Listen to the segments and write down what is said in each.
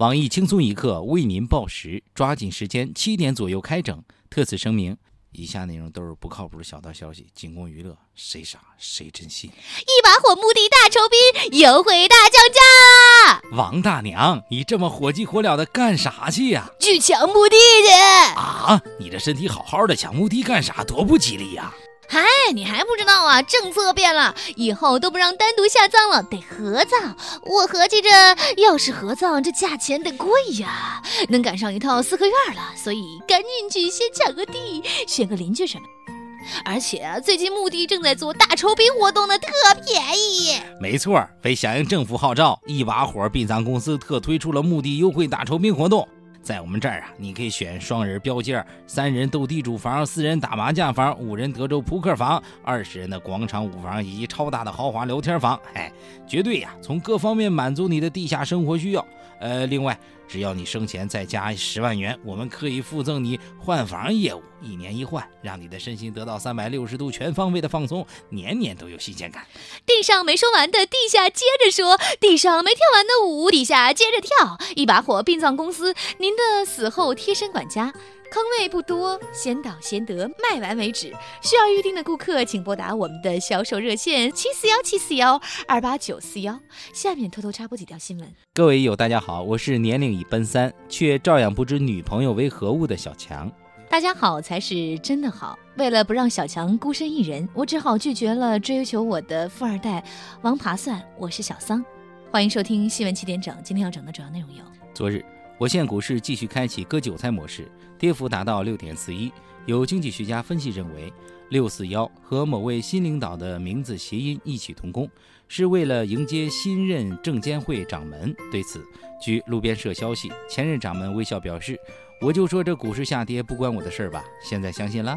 网易轻松一刻为您报时，抓紧时间，七点左右开整。特此声明，以下内容都是不靠谱的小道消息，仅供娱乐，谁傻谁真信。一把火墓地大酬宾，优惠大降价！王大娘，你这么火急火燎的干啥去呀？去抢墓地去！啊，你这身体好好的，抢墓地干啥？多不吉利呀！嗨，你还不知道啊？政策变了，以后都不让单独下葬了，得合葬。我合计着，要是合葬，这价钱得贵呀，能赶上一套四合院了，所以赶紧去先抢个地，选个邻居什么。而且啊，最近墓地正在做大酬宾活动呢，特便宜。没错，为响应政府号召，一把火殡葬公司特推出了墓地优惠大酬宾活动。在我们这儿啊，你可以选双人标间、三人斗地主房、四人打麻将房、五人德州扑克房、二十人的广场舞房以及超大的豪华聊天房。哎，绝对呀，从各方面满足你的地下生活需要。呃，另外，只要你生前再加十万元，我们可以附赠你换房业务，一年一换，让你的身心得到三百六十度全方位的放松，年年都有新鲜感。地上没说完的，地下接着说；地上没跳完的舞，底下接着跳。一把火殡葬公司，您的死后贴身管家。坑位不多，先到先得，卖完为止。需要预定的顾客，请拨打我们的销售热线七四幺七四幺二八九四幺。下面偷偷插播几条新闻。各位友，大家好，我是年龄已奔三却照样不知女朋友为何物的小强。大家好才是真的好。为了不让小强孤身一人，我只好拒绝了追求我的富二代王爬蒜。我是小桑，欢迎收听新闻七点整。今天要整的主要内容有：昨日。我县股市继续开启割韭菜模式，跌幅达到六点四一。有经济学家分析认为，六四幺和某位新领导的名字谐音异曲同工，是为了迎接新任证监会掌门。对此，据路边社消息，前任掌门微笑表示：“我就说这股市下跌不关我的事儿吧。”现在相信了。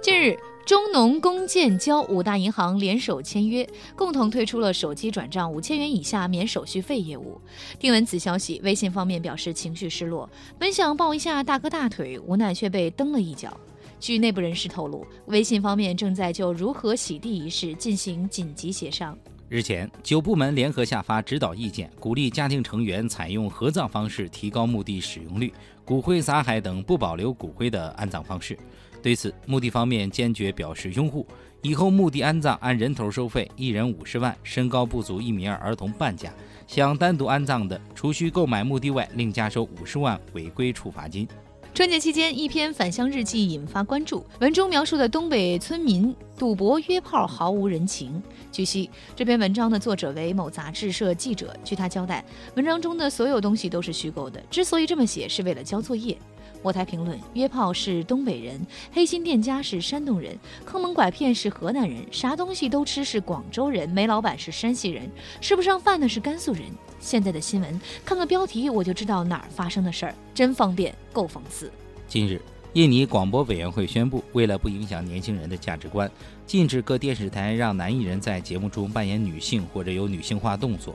近日。中农工建交五大银行联手签约，共同推出了手机转账五千元以下免手续费业务。听闻此消息，微信方面表示情绪失落，本想抱一下大哥大腿，无奈却被蹬了一脚。据内部人士透露，微信方面正在就如何洗地一事进行紧急协商。日前，九部门联合下发指导意见，鼓励家庭成员采用合葬方式，提高墓地使用率，骨灰撒海等不保留骨灰的安葬方式。对此，墓地方面坚决表示拥护。以后墓地安葬按人头收费，一人五十万，身高不足一米二儿童半价。想单独安葬的，除需购买墓地外，另加收五十万违规处罚金。春节期间，一篇返乡日记引发关注。文中描述的东北村民赌博约炮毫无人情。据悉，这篇文章的作者为某杂志社记者。据他交代，文章中的所有东西都是虚构的。之所以这么写，是为了交作业。我台评论：约炮是东北人，黑心店家是山东人，坑蒙拐骗是河南人，啥东西都吃是广州人，煤老板是山西人，吃不上饭的是甘肃人。现在的新闻，看个标题我就知道哪儿发生的事儿，真方便，够讽刺。近日，印尼广播委员会宣布，为了不影响年轻人的价值观，禁止各电视台让男艺人在节目中扮演女性或者有女性化动作。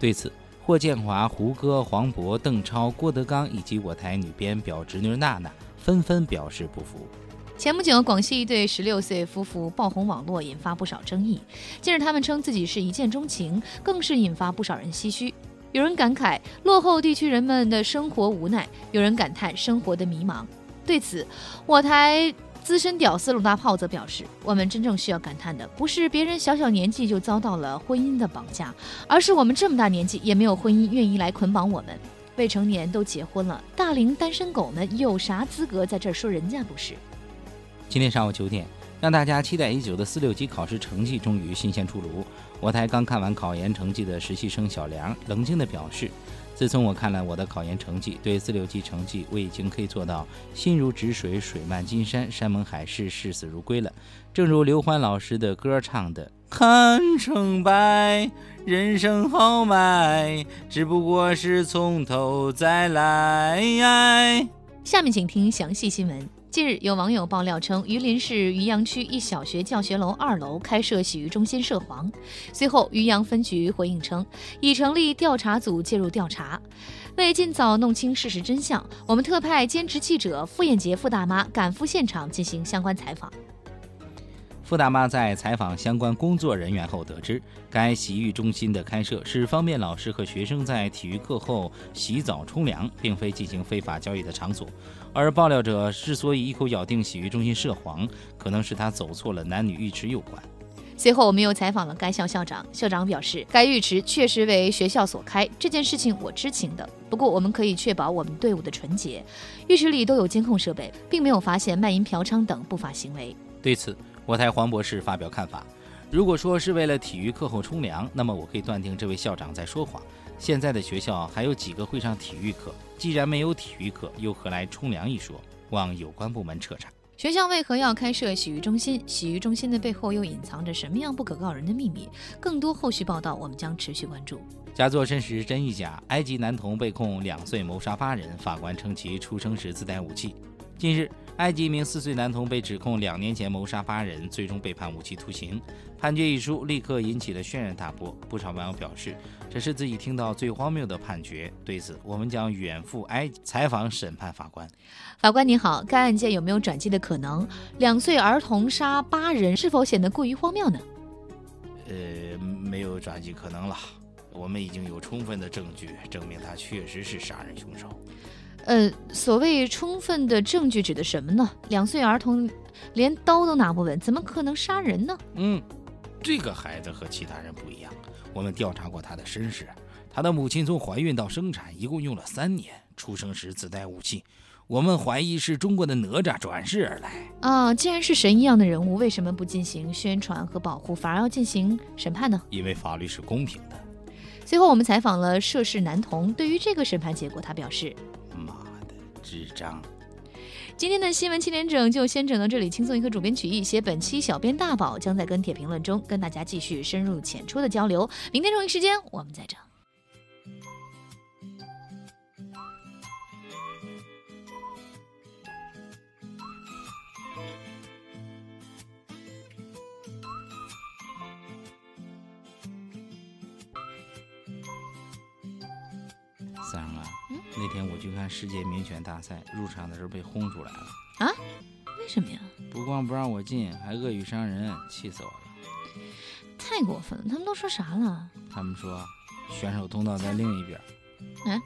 对此，霍建华、胡歌、黄渤、邓超、郭德纲以及我台女编表侄女娜娜纷纷表示不服。前不久，广西一对十六岁夫妇爆红网络，引发不少争议。近日，他们称自己是一见钟情，更是引发不少人唏嘘。有人感慨落后地区人们的生活无奈，有人感叹生活的迷茫。对此，我台。资深屌丝鲁大炮则表示：“我们真正需要感叹的，不是别人小小年纪就遭到了婚姻的绑架，而是我们这么大年纪也没有婚姻愿意来捆绑我们。未成年都结婚了，大龄单身狗们有啥资格在这儿说人家不是？”今天上午九点，让大家期待已久的四六级考试成绩终于新鲜出炉。我台刚看完考研成绩的实习生小梁冷静地表示。自从我看了我的考研成绩，对四六级成绩，我已经可以做到心如止水，水漫金山，山盟海誓，视死如归了。正如刘欢老师的歌唱的：“看成败，人生豪迈，只不过是从头再来。”下面请听详细新闻。近日，有网友爆料称，榆林市榆阳区一小学教学楼二楼开设洗浴中心涉黄。随后，榆阳分局回应称，已成立调查组介入调查。为尽早弄清事实真相，我们特派兼职记者付艳杰付大妈赶赴现场进行相关采访。傅大妈在采访相关工作人员后得知，该洗浴中心的开设是方便老师和学生在体育课后洗澡冲凉，并非进行非法交易的场所。而爆料者之所以一口咬定洗浴中心涉黄，可能是他走错了男女浴池有关。随后，我们又采访了该校校长，校长表示，该浴池确实为学校所开，这件事情我知情的。不过，我们可以确保我们队伍的纯洁，浴池里都有监控设备，并没有发现卖淫、嫖娼等不法行为。对此，我台黄博士发表看法：如果说是为了体育课后冲凉，那么我可以断定这位校长在说谎。现在的学校还有几个会上体育课？既然没有体育课，又何来冲凉一说？望有关部门彻查。学校为何要开设洗浴中心？洗浴中心的背后又隐藏着什么样不可告人的秘密？更多后续报道，我们将持续关注。假作真实真亦假，埃及男童被控两岁谋杀八人，法官称其出生时自带武器。近日。埃及一名四岁男童被指控两年前谋杀八人，最终被判无期徒刑。判决一出，立刻引起了轩然大波。不少网友表示，这是自己听到最荒谬的判决。对此，我们将远赴埃及采访审判法官。法官您好，该案件有没有转机的可能？两岁儿童杀八人，是否显得过于荒谬呢？呃，没有转机可能了。我们已经有充分的证据证明他确实是杀人凶手。呃，所谓充分的证据指的什么呢？两岁儿童连刀都拿不稳，怎么可能杀人呢？嗯，这个孩子和其他人不一样。我们调查过他的身世，他的母亲从怀孕到生产一共用了三年，出生时自带武器。我们怀疑是中国的哪吒转世而来。啊，既然是神一样的人物，为什么不进行宣传和保护，反而要进行审判呢？因为法律是公平的。随后，我们采访了涉事男童，对于这个审判结果，他表示。智障。今天的新闻七点整就先整到这里，轻松一刻主编曲艺写本期小编大宝将在跟帖评论中跟大家继续深入浅出的交流。明天同一时间我们再整。三啊，那天我去看世界名犬大赛，入场的时候被轰出来了。啊？为什么呀？不光不让我进，还恶语伤人，气死我了！太过分了！他们都说啥了？他们说选手通道在另一边。嗯。